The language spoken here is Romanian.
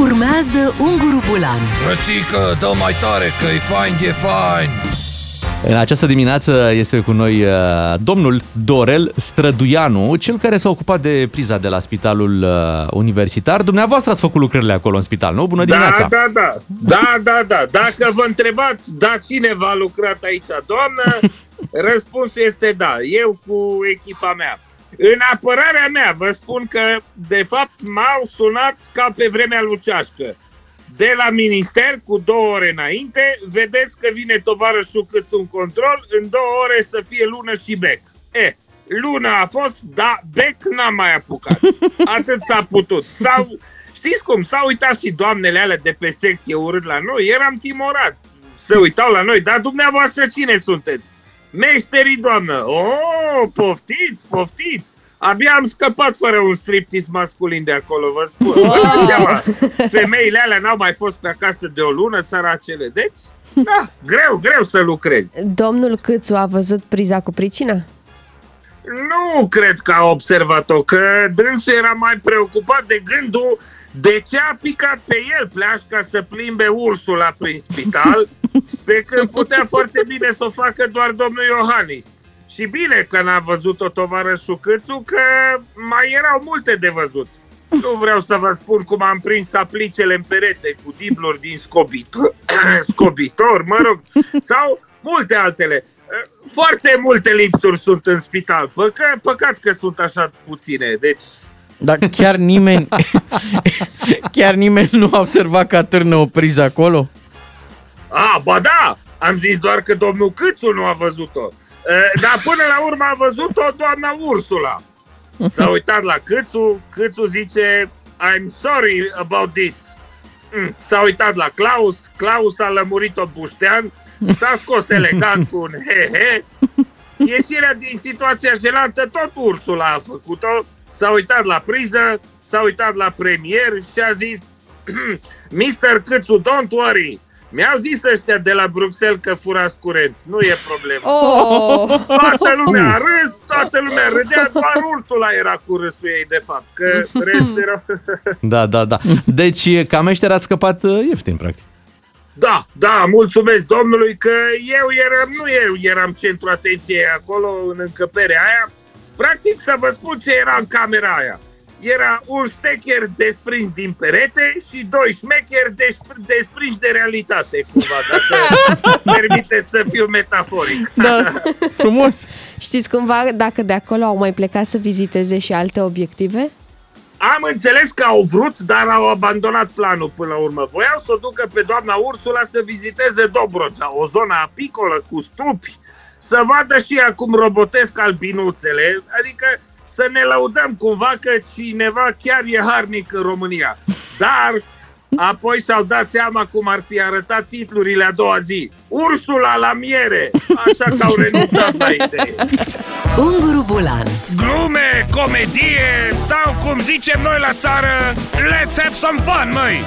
Urmează Unguru Bulan Frățică, dă mai tare că e fain, e fain În această dimineață este cu noi uh, domnul Dorel Străduianu, cel care s-a ocupat de priza de la spitalul uh, universitar. Dumneavoastră ați făcut lucrările acolo în spital, nu? Bună dimineața! Da, da, da. Da, da, da. Dacă vă întrebați, da, cine v-a lucrat aici, doamnă, răspunsul este da. Eu cu echipa mea. În apărarea mea vă spun că, de fapt, m-au sunat ca pe vremea luceașcă. De la minister, cu două ore înainte, vedeți că vine tovarășul cât un control, în două ore să fie lună și bec. E, luna a fost, da, bec n-am mai apucat. Atât s-a putut. Sau, știți cum, s-au uitat și doamnele alea de pe secție urât la noi, eram timorați. Se uitau la noi, dar dumneavoastră cine sunteți? Meșterii, doamnă! Oh, poftiți, poftiți! Abia am scăpat fără un striptease masculin de acolo, vă spun. Vă seama, femeile alea n-au mai fost pe acasă de o lună, săracele. Deci, da, greu, greu să lucrezi. Domnul Câțu a văzut priza cu pricina? Nu cred că a observat-o, că dânsul era mai preocupat de gândul de ce a picat pe el pleașca să plimbe ursul la prin spital, pe când putea foarte bine să o facă doar domnul Iohannis. Și bine că n-a văzut-o tovarășul Câțu, că mai erau multe de văzut. Nu vreau să vă spun cum am prins aplicele în perete cu dibluri din scobitor, scobitor, mă rog, sau multe altele. Foarte multe lipsuri sunt în spital. Păcă, păcat că sunt așa puține. Deci Dar chiar nimeni, chiar nimeni nu a observat că atârnă o priză acolo? A, ba da! Am zis doar că domnul Câțu nu a văzut-o. E, Dar până la urmă a văzut-o doamna Ursula. S-a uitat la Câțu, Câțu zice I'm sorry about this. Mm, S-a uitat la Claus, Claus a lămurit-o buștean, s-a scos elegant cu un he-he. Ieșirea din situația jelantă tot Ursula a făcut-o, s-a uitat la priză, s-a uitat la premier și a zis Mr. Câțu, don't worry, mi-au zis ăștia de la Bruxelles că furați curent, nu e problemă. Oh! Toată lumea a râs, toată lumea râdea, doar Ursula era cu râsul ei, de fapt, că restul era... Da, da, da. Deci, ca meșter ați scăpat uh, ieftin, practic. Da, da, mulțumesc domnului că eu eram, nu eu eram centru atenției acolo în încăperea aia. Practic să vă spun ce era în camera aia. Era un șmecher desprins din perete și doi șmecheri despr- desprinși de realitate, cumva, dacă permiteți să fiu metaforic. Da, frumos. Știți cumva dacă de acolo au mai plecat să viziteze și alte obiective? Am înțeles că au vrut, dar au abandonat planul până la urmă. Voiau să o ducă pe doamna Ursula să viziteze Dobrogea, o zonă apicolă cu stupi, să vadă și ea cum robotesc albinuțele, adică să ne lăudăm cumva că cineva chiar e harnic în România. Dar apoi și-au dat seama cum ar fi arătat titlurile a doua zi. Ursula la miere! Așa că au renunțat la idee. Unguru Bulan Glume, comedie sau cum zicem noi la țară Let's have some fun, măi